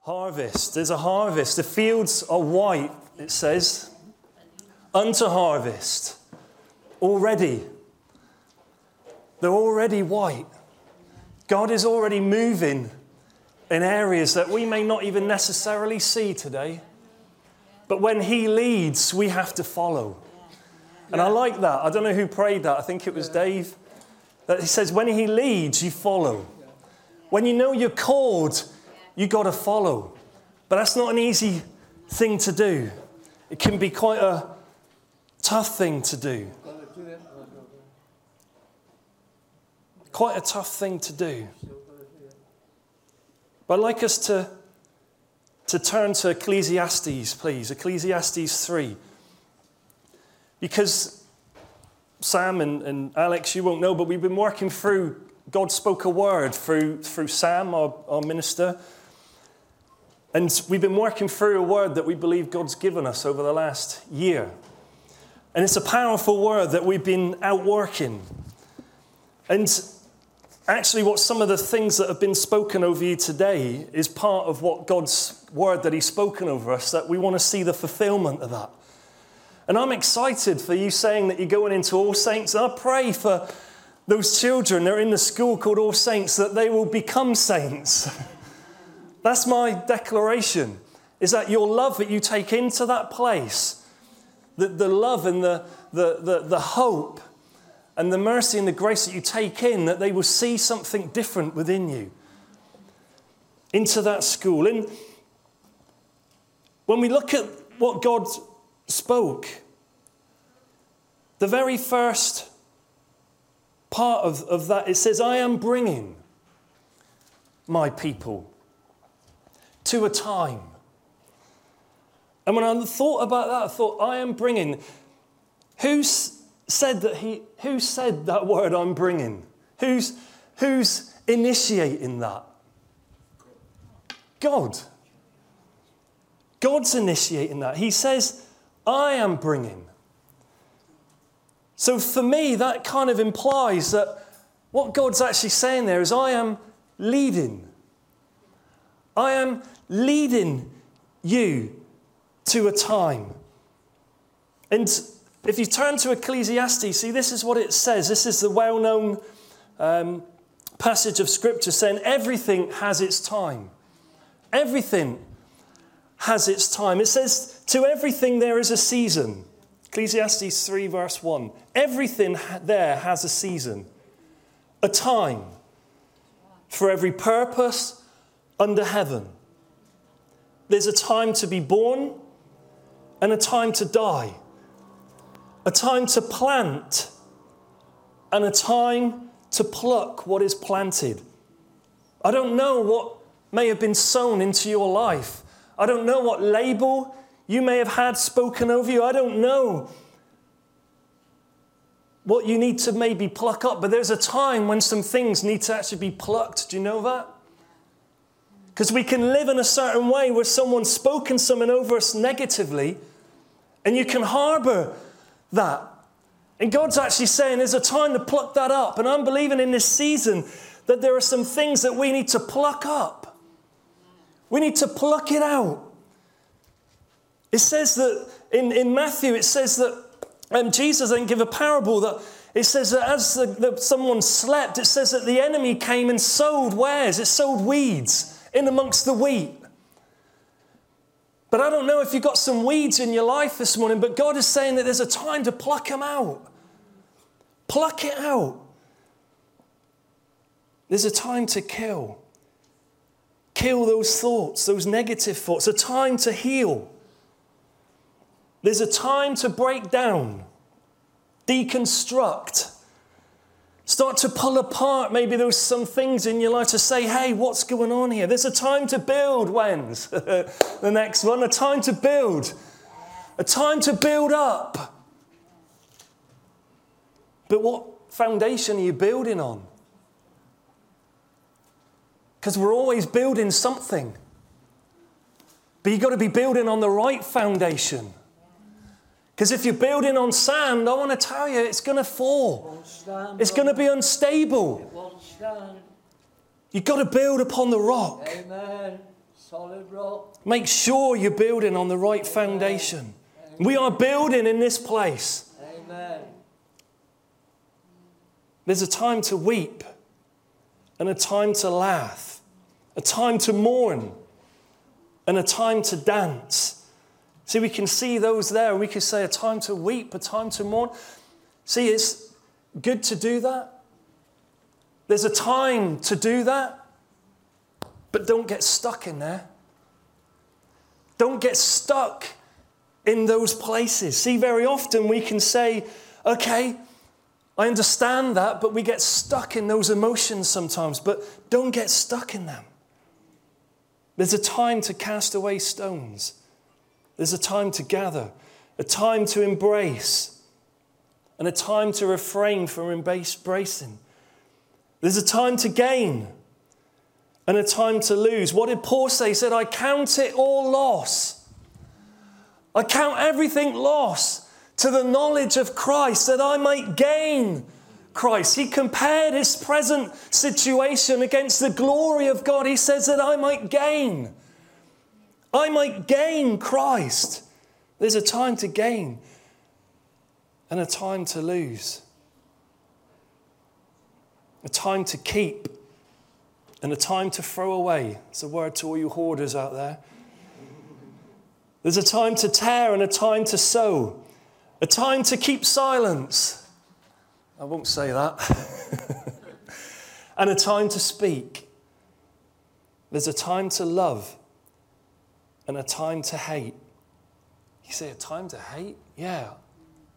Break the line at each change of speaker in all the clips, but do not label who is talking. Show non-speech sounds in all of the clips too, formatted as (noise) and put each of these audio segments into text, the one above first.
Harvest. There's a harvest. The fields are white, it says, unto harvest. Already. They're already white. God is already moving in areas that we may not even necessarily see today. But when He leads, we have to follow. And I like that. I don't know who prayed that. I think it was Dave. That he says, when He leads, you follow. When you know you're called, you got to follow. But that's not an easy thing to do. It can be quite a tough thing to do. Quite a tough thing to do. But I'd like us to, to turn to Ecclesiastes, please. Ecclesiastes 3. Because Sam and, and Alex, you won't know, but we've been working through, God spoke a word through, through Sam, our, our minister. And we've been working through a word that we believe God's given us over the last year. And it's a powerful word that we've been outworking. And actually, what some of the things that have been spoken over you today is part of what God's word that He's spoken over us, that we want to see the fulfillment of that. And I'm excited for you saying that you're going into All Saints. And I pray for those children that are in the school called All Saints that they will become saints. (laughs) That's my declaration, is that your love that you take into that place, the, the love and the, the, the, the hope and the mercy and the grace that you take in, that they will see something different within you into that school. And when we look at what God spoke, the very first part of, of that, it says, I am bringing my people to a time. And when I thought about that, I thought, I am bringing. Who said that he, who said that word I'm bringing? Who's, who's initiating that? God. God's initiating that. He says, I am bringing. So for me, that kind of implies that what God's actually saying there is, I am leading. I am leading you to a time. And if you turn to Ecclesiastes, see, this is what it says. This is the well known um, passage of Scripture saying everything has its time. Everything has its time. It says, to everything there is a season. Ecclesiastes 3, verse 1. Everything there has a season, a time for every purpose under heaven. There's a time to be born and a time to die, a time to plant and a time to pluck what is planted. I don't know what may have been sown into your life. I don't know what label you may have had spoken over you. I don't know what you need to maybe pluck up, but there's a time when some things need to actually be plucked. Do you know that? Because we can live in a certain way where someone's spoken something over us negatively, and you can harbor that. And God's actually saying there's a time to pluck that up. And I'm believing in this season that there are some things that we need to pluck up. We need to pluck it out. It says that in, in Matthew, it says that um, Jesus didn't give a parable that it says that as the, the, someone slept, it says that the enemy came and sowed wares, it sowed weeds in amongst the wheat. But I don't know if you've got some weeds in your life this morning, but God is saying that there's a time to pluck them out. Pluck it out. There's a time to kill. Kill those thoughts, those negative thoughts, a time to heal. There's a time to break down, deconstruct, Start to pull apart maybe there's some things in your life to say, hey, what's going on here? There's a time to build, when's? (laughs) the next one, a time to build, a time to build up. But what foundation are you building on? Because we're always building something. But you've got to be building on the right foundation. Because if you're building on sand, I want to tell you, it's going to fall. It's going to be unstable. You've got to build upon the rock.
Amen. Solid rock.
Make sure you're building on the right foundation. We are building in this place.
Amen.
There's a time to weep and a time to laugh, a time to mourn and a time to dance. See, we can see those there. We could say a time to weep, a time to mourn. See, it's good to do that. There's a time to do that, but don't get stuck in there. Don't get stuck in those places. See, very often we can say, okay, I understand that, but we get stuck in those emotions sometimes. But don't get stuck in them. There's a time to cast away stones, there's a time to gather, a time to embrace, and a time to refrain from embracing. There's a time to gain and a time to lose. What did Paul say? He said, I count it all loss. I count everything loss to the knowledge of Christ that I might gain Christ. He compared his present situation against the glory of God. He says that I might gain. I might gain Christ. There's a time to gain and a time to lose, a time to keep and a time to throw away. It's a word to all you hoarders out there. There's a time to tear and a time to sow, a time to keep silence. I won't say that. (laughs) and a time to speak. There's a time to love and a time to hate. You say, a time to hate? Yeah.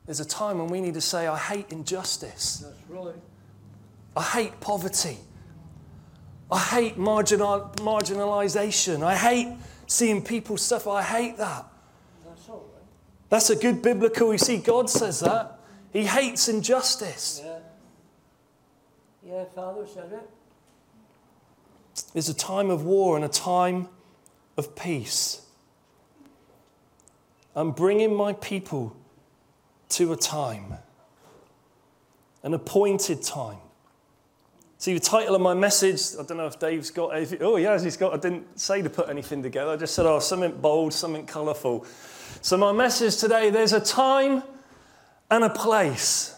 There's a time when we need to say, I hate injustice.
That's right.
I hate poverty. I hate marginal, marginalization. I hate seeing people suffer. I hate that.
That's all right.
That's a good biblical. You see, God says that. He hates injustice.
Yeah. Yeah, Father said it.
There's a time of war and a time of peace. I'm bringing my people to a time, an appointed time. See, the title of my message, I don't know if Dave's got, oh, yeah, he's got, I didn't say to put anything together. I just said, oh, something bold, something colourful. So, my message today there's a time and a place.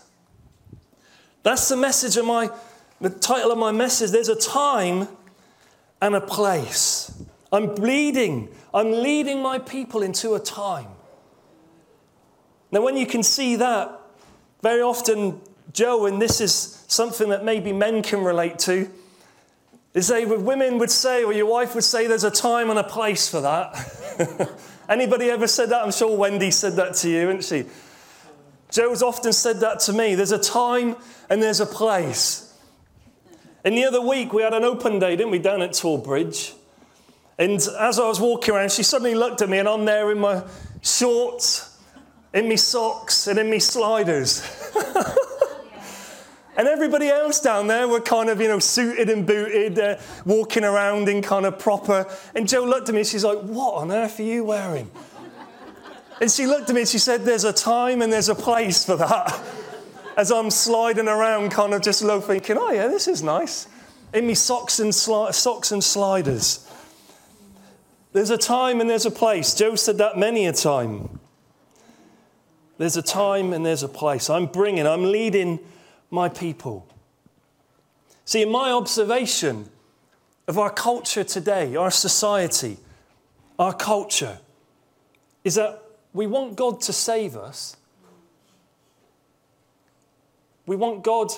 That's the message of my, the title of my message. There's a time and a place. I'm leading, I'm leading my people into a time. Now, when you can see that, very often, Joe, and this is something that maybe men can relate to, is they women would say, or your wife would say, there's a time and a place for that. (laughs) Anybody ever said that? I'm sure Wendy said that to you, isn't she? Joe's often said that to me. There's a time and there's a place. And the other week we had an open day, didn't we, down at Bridge? And as I was walking around, she suddenly looked at me, and I'm there in my shorts in my socks and in my sliders. (laughs) and everybody else down there were kind of, you know, suited and booted, uh, walking around in kind of proper. And Joe looked at me and she's like, What on earth are you wearing? and she looked at me and she said, There's a time and there's a place for that. (laughs) As I'm sliding around, kind of just low thinking, Oh, yeah, this is nice. In me socks and, sli- socks and sliders. There's a time and there's a place. Joe said that many a time. There's a time and there's a place. I'm bringing, I'm leading my people. See, in my observation of our culture today, our society, our culture, is that we want God to save us. We want God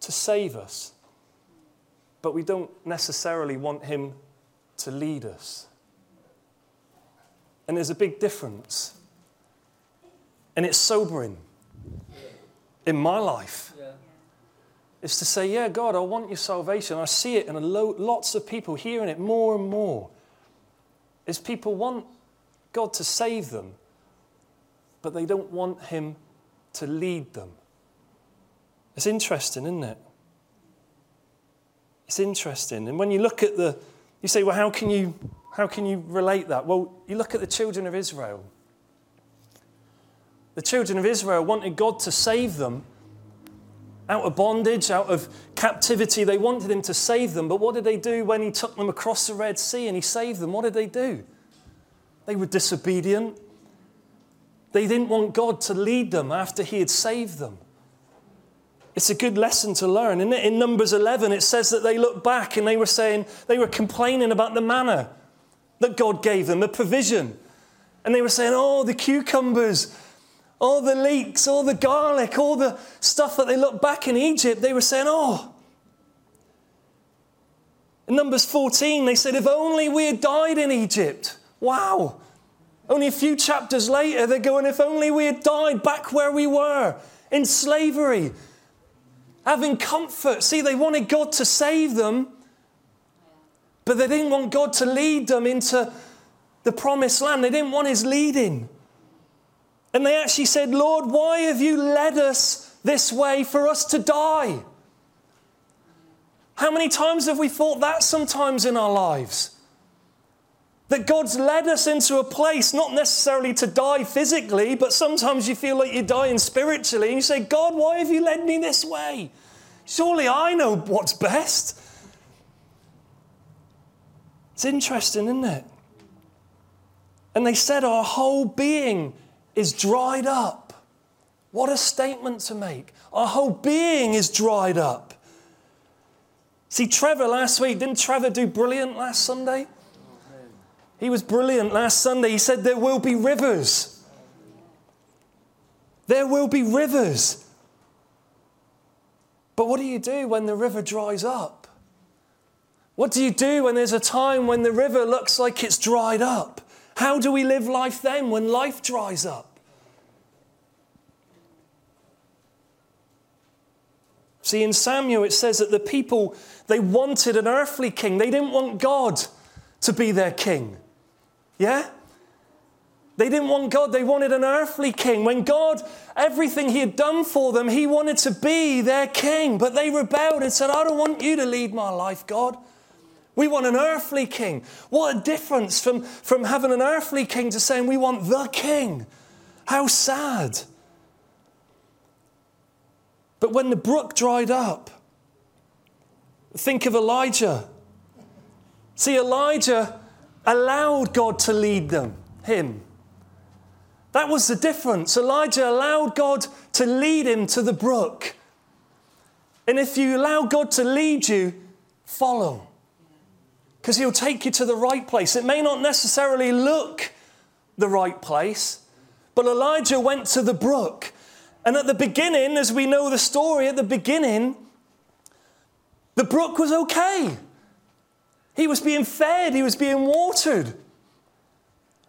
to save us, but we don't necessarily want Him to lead us. And there's a big difference. And it's sobering in my life.
Yeah.
Is to say, yeah, God, I want your salvation. I see it, and lots of people hearing it more and more. Is people want God to save them, but they don't want Him to lead them. It's interesting, isn't it? It's interesting. And when you look at the, you say, well, how can you, how can you relate that? Well, you look at the children of Israel. The children of Israel wanted God to save them, out of bondage, out of captivity. They wanted him to save them. But what did they do when he took them across the Red Sea and he saved them? What did they do? They were disobedient. They didn't want God to lead them after he had saved them. It's a good lesson to learn. In, in Numbers 11, it says that they looked back and they were saying, they were complaining about the manna that God gave them, a provision. And they were saying, oh, the cucumbers, all the leeks, all the garlic, all the stuff that they looked back in Egypt. They were saying, oh. In Numbers 14, they said, if only we had died in Egypt. Wow. Only a few chapters later, they're going, if only we had died back where we were in slavery having comfort. See, they wanted God to save them, but they didn't want God to lead them into the promised land. They didn't want His leading. And they actually said, Lord, why have you led us this way for us to die? How many times have we thought that sometimes in our lives? That God's led us into a place, not necessarily to die physically, but sometimes you feel like you're dying spiritually, and you say, God, why have you led me this way? Surely I know what's best. It's interesting, isn't it? And they said, Our whole being is dried up. What a statement to make. Our whole being is dried up. See, Trevor last week, didn't Trevor do brilliant last Sunday? He was brilliant last Sunday. He said, There will be rivers. There will be rivers. But what do you do when the river dries up? What do you do when there's a time when the river looks like it's dried up? How do we live life then when life dries up? See, in Samuel, it says that the people, they wanted an earthly king. They didn't want God to be their king. Yeah? They didn't want God, they wanted an earthly king. When God, everything He had done for them, He wanted to be their king. But they rebelled and said, I don't want you to lead my life, God. We want an earthly king. What a difference from, from having an earthly king to saying we want the king. How sad. But when the brook dried up, think of Elijah. See, Elijah allowed God to lead them, him. That was the difference. Elijah allowed God to lead him to the brook. And if you allow God to lead you, follow. Because he'll take you to the right place. It may not necessarily look the right place, but Elijah went to the brook. And at the beginning, as we know the story, at the beginning, the brook was okay. He was being fed, he was being watered.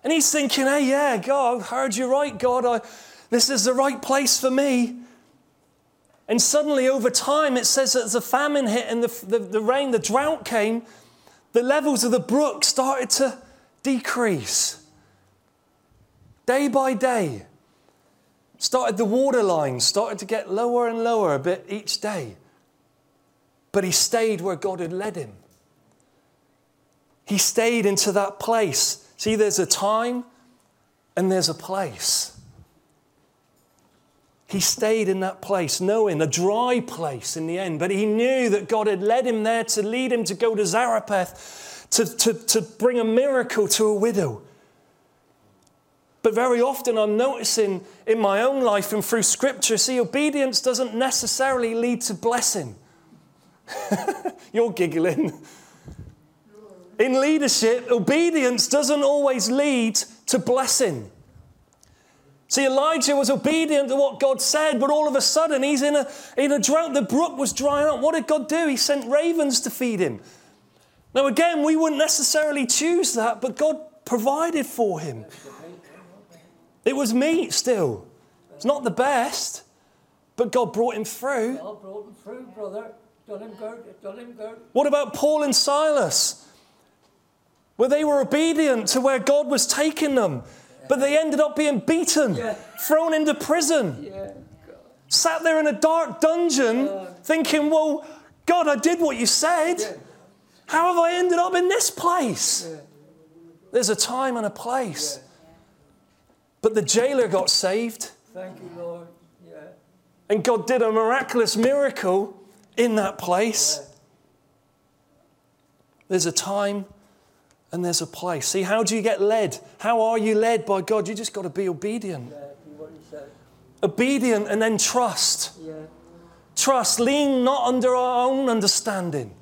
And he's thinking, hey, yeah, God, I heard you right, God. I, this is the right place for me. And suddenly, over time, it says that the famine hit and the, the, the rain, the drought came, the levels of the brook started to decrease. Day by day, started the water line started to get lower and lower a bit each day. But he stayed where God had led him. He stayed into that place. See, there's a time and there's a place. He stayed in that place, knowing a dry place in the end, but he knew that God had led him there to lead him to go to Zarephath to, to, to bring a miracle to a widow. But very often I'm noticing in my own life and through scripture, see, obedience doesn't necessarily lead to blessing. (laughs) You're giggling. In leadership, obedience doesn't always lead to blessing. See, Elijah was obedient to what God said, but all of a sudden he's in a, in a drought. The brook was drying up. What did God do? He sent ravens to feed him. Now, again, we wouldn't necessarily choose that, but God provided for him. It was meat still. It's not the best, but God brought him through.
God brought him through, brother. Done him good. Done him good.
What about Paul and Silas? where they were obedient to where God was taking them, but they ended up being beaten,
Yeah.
thrown into prison,
Yeah.
sat there in a dark dungeon thinking, Well, God, I did what you said.
Yeah.
How have I ended up in this place? There's a time and a place. But the jailer got saved.
Thank you, Lord. Yeah.
And God did a miraculous miracle in that place. There's a time and there's a place. See, how do you get led? How are you led by God? You just got to be obedient.
Yeah, do what he said.
Obedient and then trust.
Yeah.
Trust. Lean not under our own understanding.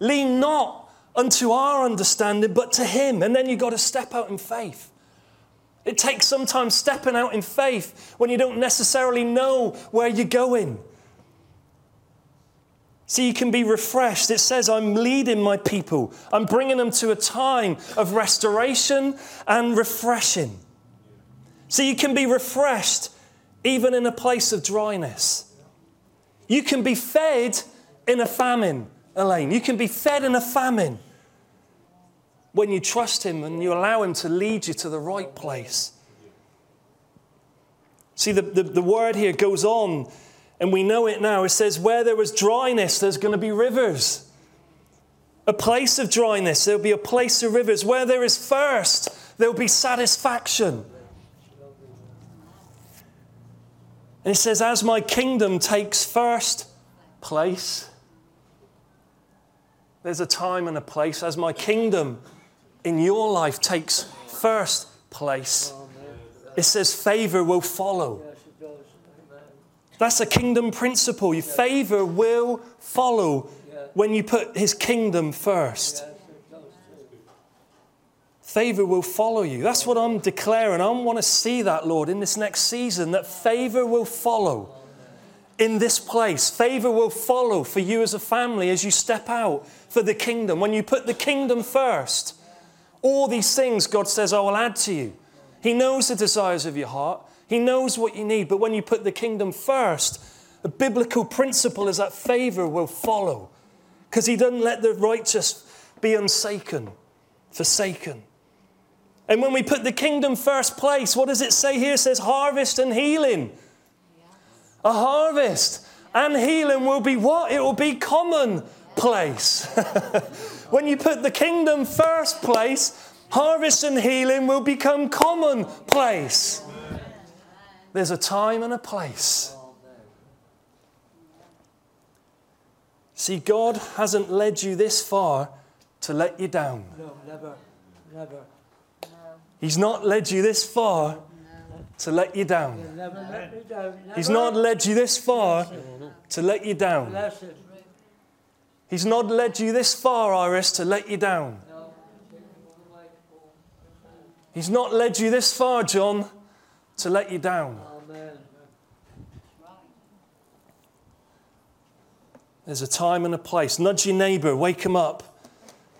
Lean not unto our understanding, but to Him. And then you've got to step out in faith. It takes sometimes stepping out in faith when you don't necessarily know where you're going. So you can be refreshed. It says, I'm leading my people. I'm bringing them to a time of restoration and refreshing. So you can be refreshed even in a place of dryness. You can be fed in a famine, Elaine. You can be fed in a famine when you trust Him and you allow Him to lead you to the right place. See, the, the, the word here goes on, and we know it now. It says, Where there was dryness, there's going to be rivers. A place of dryness, there'll be a place of rivers. Where there is thirst, there'll be satisfaction. And it says, As my kingdom takes first place, there's a time and a place. As my kingdom in your life takes first place, it says favor will follow.
Yes, it does. Amen.
That's a kingdom principle. Your favor will follow when you put his kingdom first. Favor will follow you. That's what I'm declaring. I want to see that, Lord, in this next season, that favor will follow in this place. Favor will follow for you as a family as you step out for the kingdom. When you put the kingdom first, all these things God says, I will add to you. He knows the desires of your heart, He knows what you need. But when you put the kingdom first, the biblical principle is that favor will follow because He doesn't let the righteous be unsaken, forsaken. And when we put the kingdom first place, what does it say here? It says harvest and healing. A harvest and healing will be what? It will be commonplace. (laughs) when you put the kingdom first place, harvest and healing will become commonplace. There's a time and a place. See, God hasn't led you this far to let you down.
No, never, never. No.
He's not led you this far to let you down.
Never let me down. Never.
He's not led you this far to let you down. He's not led you this far, Iris, to let you down.
No.
He's not led you this far, John, to let you down.
Amen.
There's a time and a place. Nudge your neighbor, wake him up.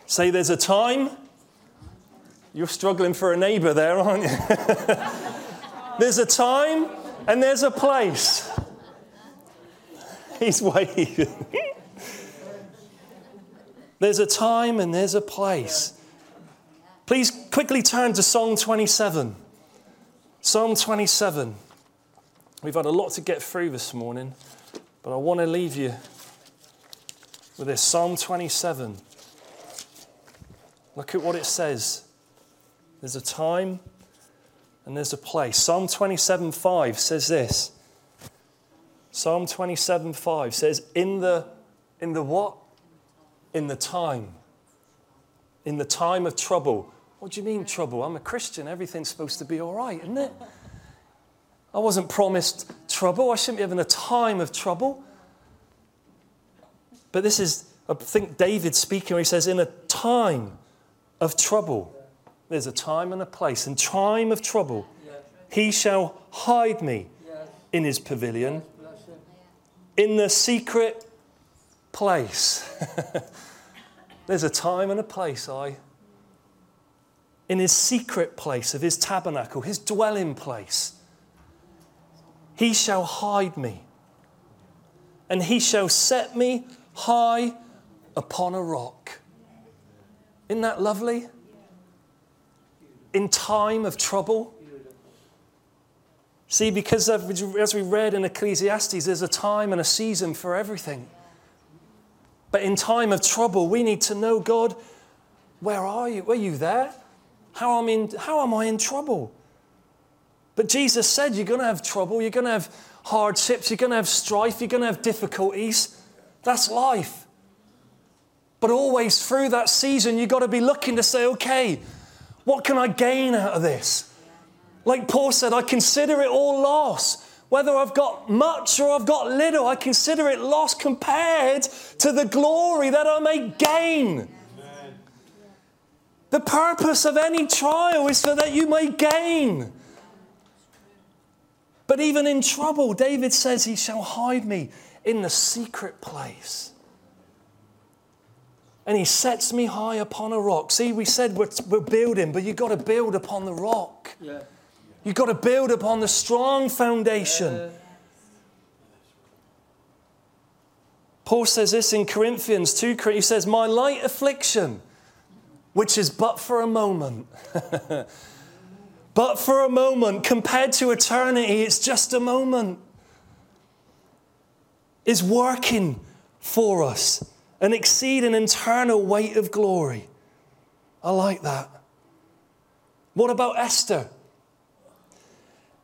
Say, There's a time. You're struggling for a neighbor there, aren't you? (laughs) there's a time and there's a place. He's waiting. there's a time and there's a place. Please quickly turn to Psalm 27. Psalm 27. We've had a lot to get through this morning, but I want to leave you with this Psalm 27. Look at what it says. There's a time and there's a place. Psalm 27 5 says this. Psalm 27 5 says, In the, in the what? In the time. In the time of trouble. What do you mean, trouble? I'm a Christian. Everything's supposed to be all right, isn't it? I wasn't promised trouble. I shouldn't be having a time of trouble. But this is, I think, David speaking, he says, In a time of trouble. There's a time and a place. In time of trouble, he shall hide me in his pavilion, in the secret place. (laughs) There's a time and a place, I. In his secret place of his tabernacle, his dwelling place, he shall hide me, and he shall set me high upon a rock. Isn't that lovely? In time of trouble. See, because as we read in Ecclesiastes, there's a time and a season for everything. But in time of trouble, we need to know God, where are you? Are you there? How am, in, how am I in trouble? But Jesus said you're going to have trouble, you're going to have hardships, you're going to have strife, you're going to have difficulties. That's life. But always through that season, you've got to be looking to say, okay, what can I gain out of this? Like Paul said, I consider it all loss. Whether I've got much or I've got little, I consider it loss compared to the glory that I may gain. The purpose of any trial is so that you may gain. But even in trouble, David says, He shall hide me in the secret place. And He sets me high upon a rock. See, we said we're, we're building, but you've got to build upon the rock.
Yeah.
You've got to build upon the strong foundation. Paul says this in Corinthians 2. He says, My light affliction which is but for a moment. (laughs) but for a moment, compared to eternity, it's just a moment, is working for us and exceed an eternal weight of glory. I like that. What about Esther?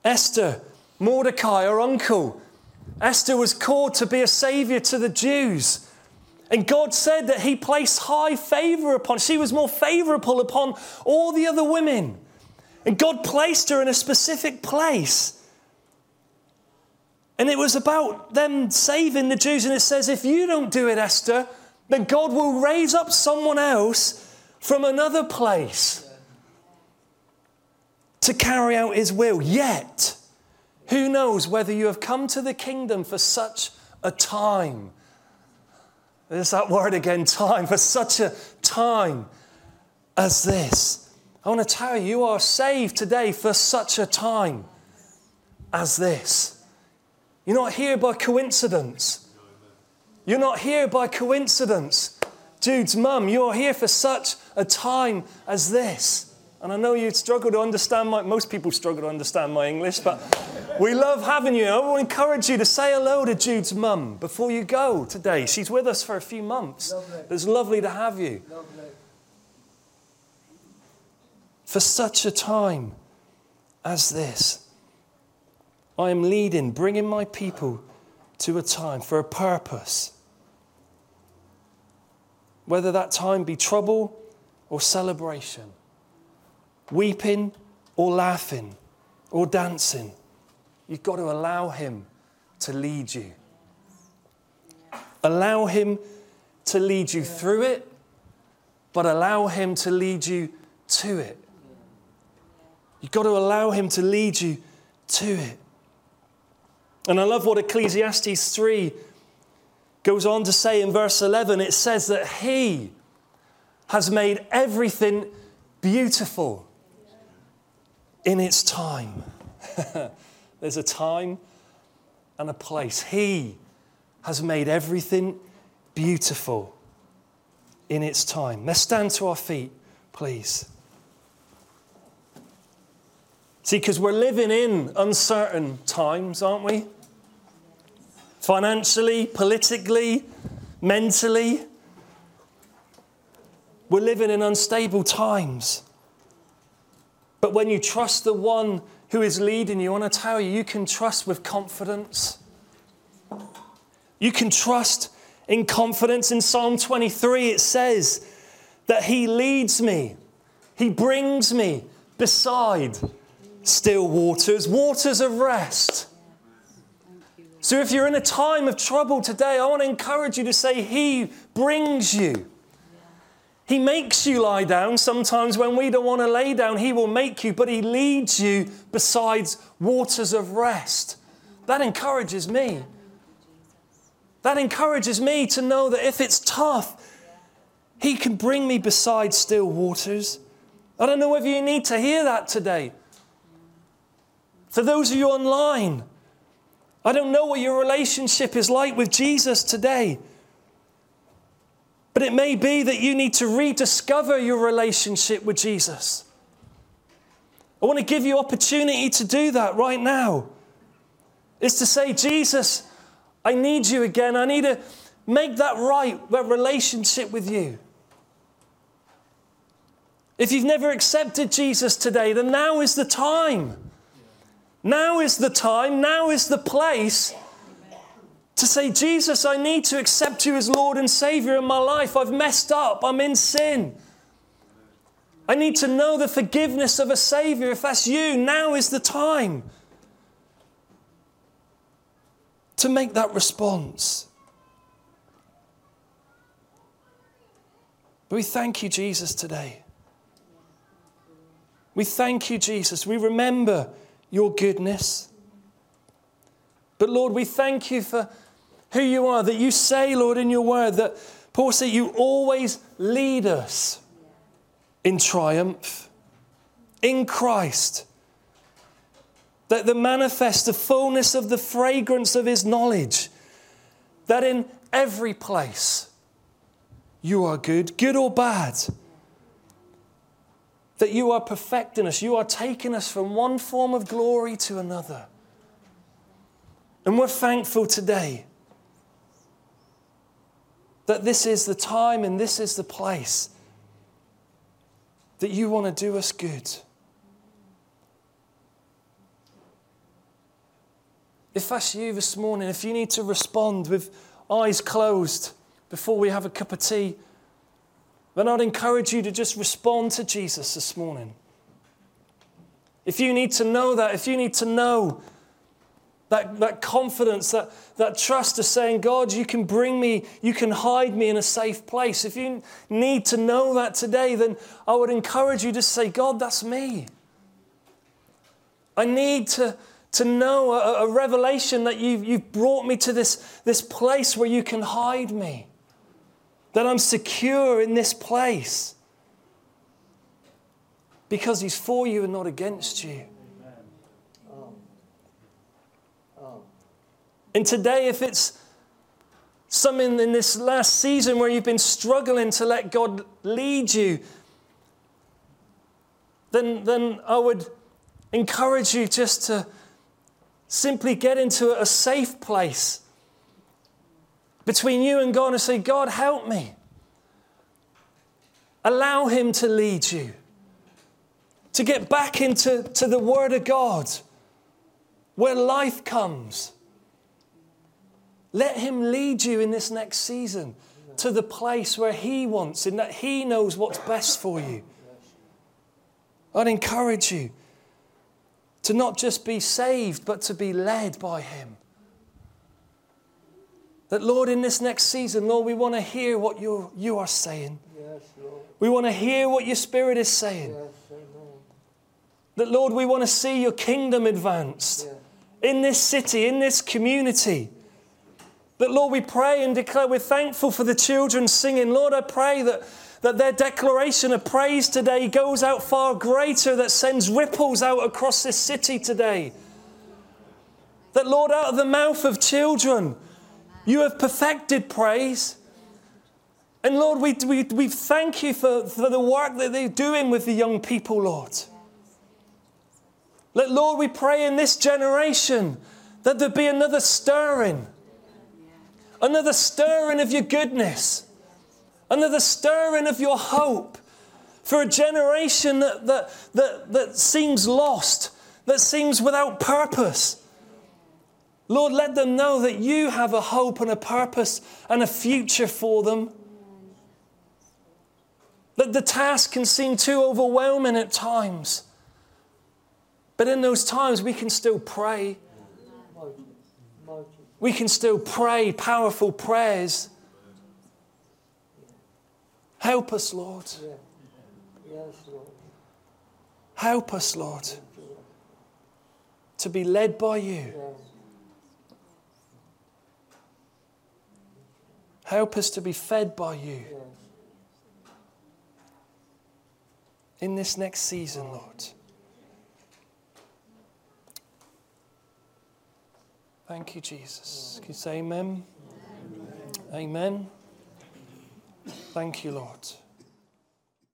Esther, Mordecai, her uncle. Esther was called to be a savior to the Jews. And God said that He placed high favor upon. She was more favorable upon all the other women. And God placed her in a specific place. And it was about them saving the Jews. And it says, if you don't do it, Esther, then God will raise up someone else from another place to carry out His will. Yet, who knows whether you have come to the kingdom for such a time there's that word again, time, for such a time as this. I want to tell you, you are saved today for such a time as this. You're not here by coincidence. You're not here by coincidence. Jude's mum, you are here for such a time as this. And I know you struggle to understand my, most people struggle to understand my English, but we love having you. I will encourage you to say hello to Jude's mum before you go today. She's with us for a few months. Lovely. It's lovely to have you. Lovely. For such a time as this, I am leading, bringing my people to a time for a purpose. Whether that time be trouble or celebration weeping or laughing or dancing. You've got to allow Him to lead you. Allow Him to lead you through it, but allow Him to lead you to it. You've got to allow Him to lead you to it. And I love what Ecclesiastes 3 goes on to say in verse 11. It says that He has made everything beautiful in its time. (laughs) There's a time and a place. He has made everything beautiful in its time. Let's stand to our feet, please. See, because we're living in uncertain times, aren't we? Financially, politically, mentally. We're living in unstable times. But when you trust the one who is leading you, I want to tell you, you can trust with confidence. You can trust in confidence. In Psalm 23, it says that He leads me, He brings me beside still waters, waters of rest. So if you're in a time of trouble today, I want to encourage you to say, He brings you. He makes you lie down. Sometimes when we don't want to lay down, He will make you, but He leads you besides waters of rest. That encourages me. That encourages me to know that if it's tough, He can bring me beside still waters. I don't know whether you need to hear that today. For those of you online, I don't know what your relationship is like with Jesus today. But it may be that you need to rediscover your relationship with Jesus. I want to give you opportunity to do that right now. Is to say, Jesus, I need you again. I need to make that right, that relationship with you. If you've never accepted Jesus today, then now is the time. Now is the time, now is the place to say, Jesus, I need to accept you as Lord and Savior in my life. I've messed up, I'm in sin. I need to know the forgiveness of a Savior. If that's you, now is the time to make that response. But we thank you, Jesus, today. We thank you, Jesus. We remember your goodness. But Lord, we thank you for who you are, that you say, Lord, in your word, that Paul said you always lead us in triumph in Christ. That the manifest the fullness of the fragrance of his knowledge, that in every place you are good, good or bad that you are perfecting us. You are taking us from one form of glory to another. And we're thankful today that this is the time and this is the place that you want to do us good. If that's you this morning, if you need to respond with eyes closed before we have a cup of tea, then I'd encourage you to just respond to Jesus this morning. If you need to know that, if you need to know that, that confidence, that, that trust of saying, God, you can bring me, you can hide me in a safe place. If you need to know that today, then I would encourage you to say, God, that's me. I need to, to know a, a revelation that you've, you've brought me to this, this place where you can hide me that I'm secure in this place because He's for you and not against you. And today, if it's something in this last season where you've been struggling to let God lead you, then, then I would encourage you just to simply get into a safe place between you and God and say, God, help me. Allow Him to lead you. To get back into to the Word of God where life comes. Let Him lead you in this next season to the place where He wants, in that He knows what's best for you. I'd encourage you to not just be saved, but to be led by Him. That, Lord, in this next season, Lord, we want to hear what you you are saying.
Yes, Lord.
We want to hear what your Spirit is saying.
Yes.
That, Lord, we want to see your kingdom advanced
Yeah.
in this city, in this community. That, Lord, we pray and declare we're thankful for the children singing. Lord, I pray that, that their declaration of praise today goes out far greater, that sends ripples out across this city today. That, Lord, out of the mouth of children, you have perfected praise. And Lord, we, we, we thank you for, for the work that they're doing with the young people, Lord. Let, Lord, we pray in this generation that there be another stirring, another stirring of your goodness, another stirring of your hope for a generation that, that, that, that seems lost, that seems without purpose. Lord, let them know that you have a hope and a purpose and a future for them. That the task can seem too overwhelming at times. But in those times, we can still pray. We can still pray powerful prayers. Help us, Lord. Help us, Lord, to be led by you. Help us to be fed by you in this next season, Lord. Thank you, Jesus. Can you say amen? Amen. Thank you, Lord.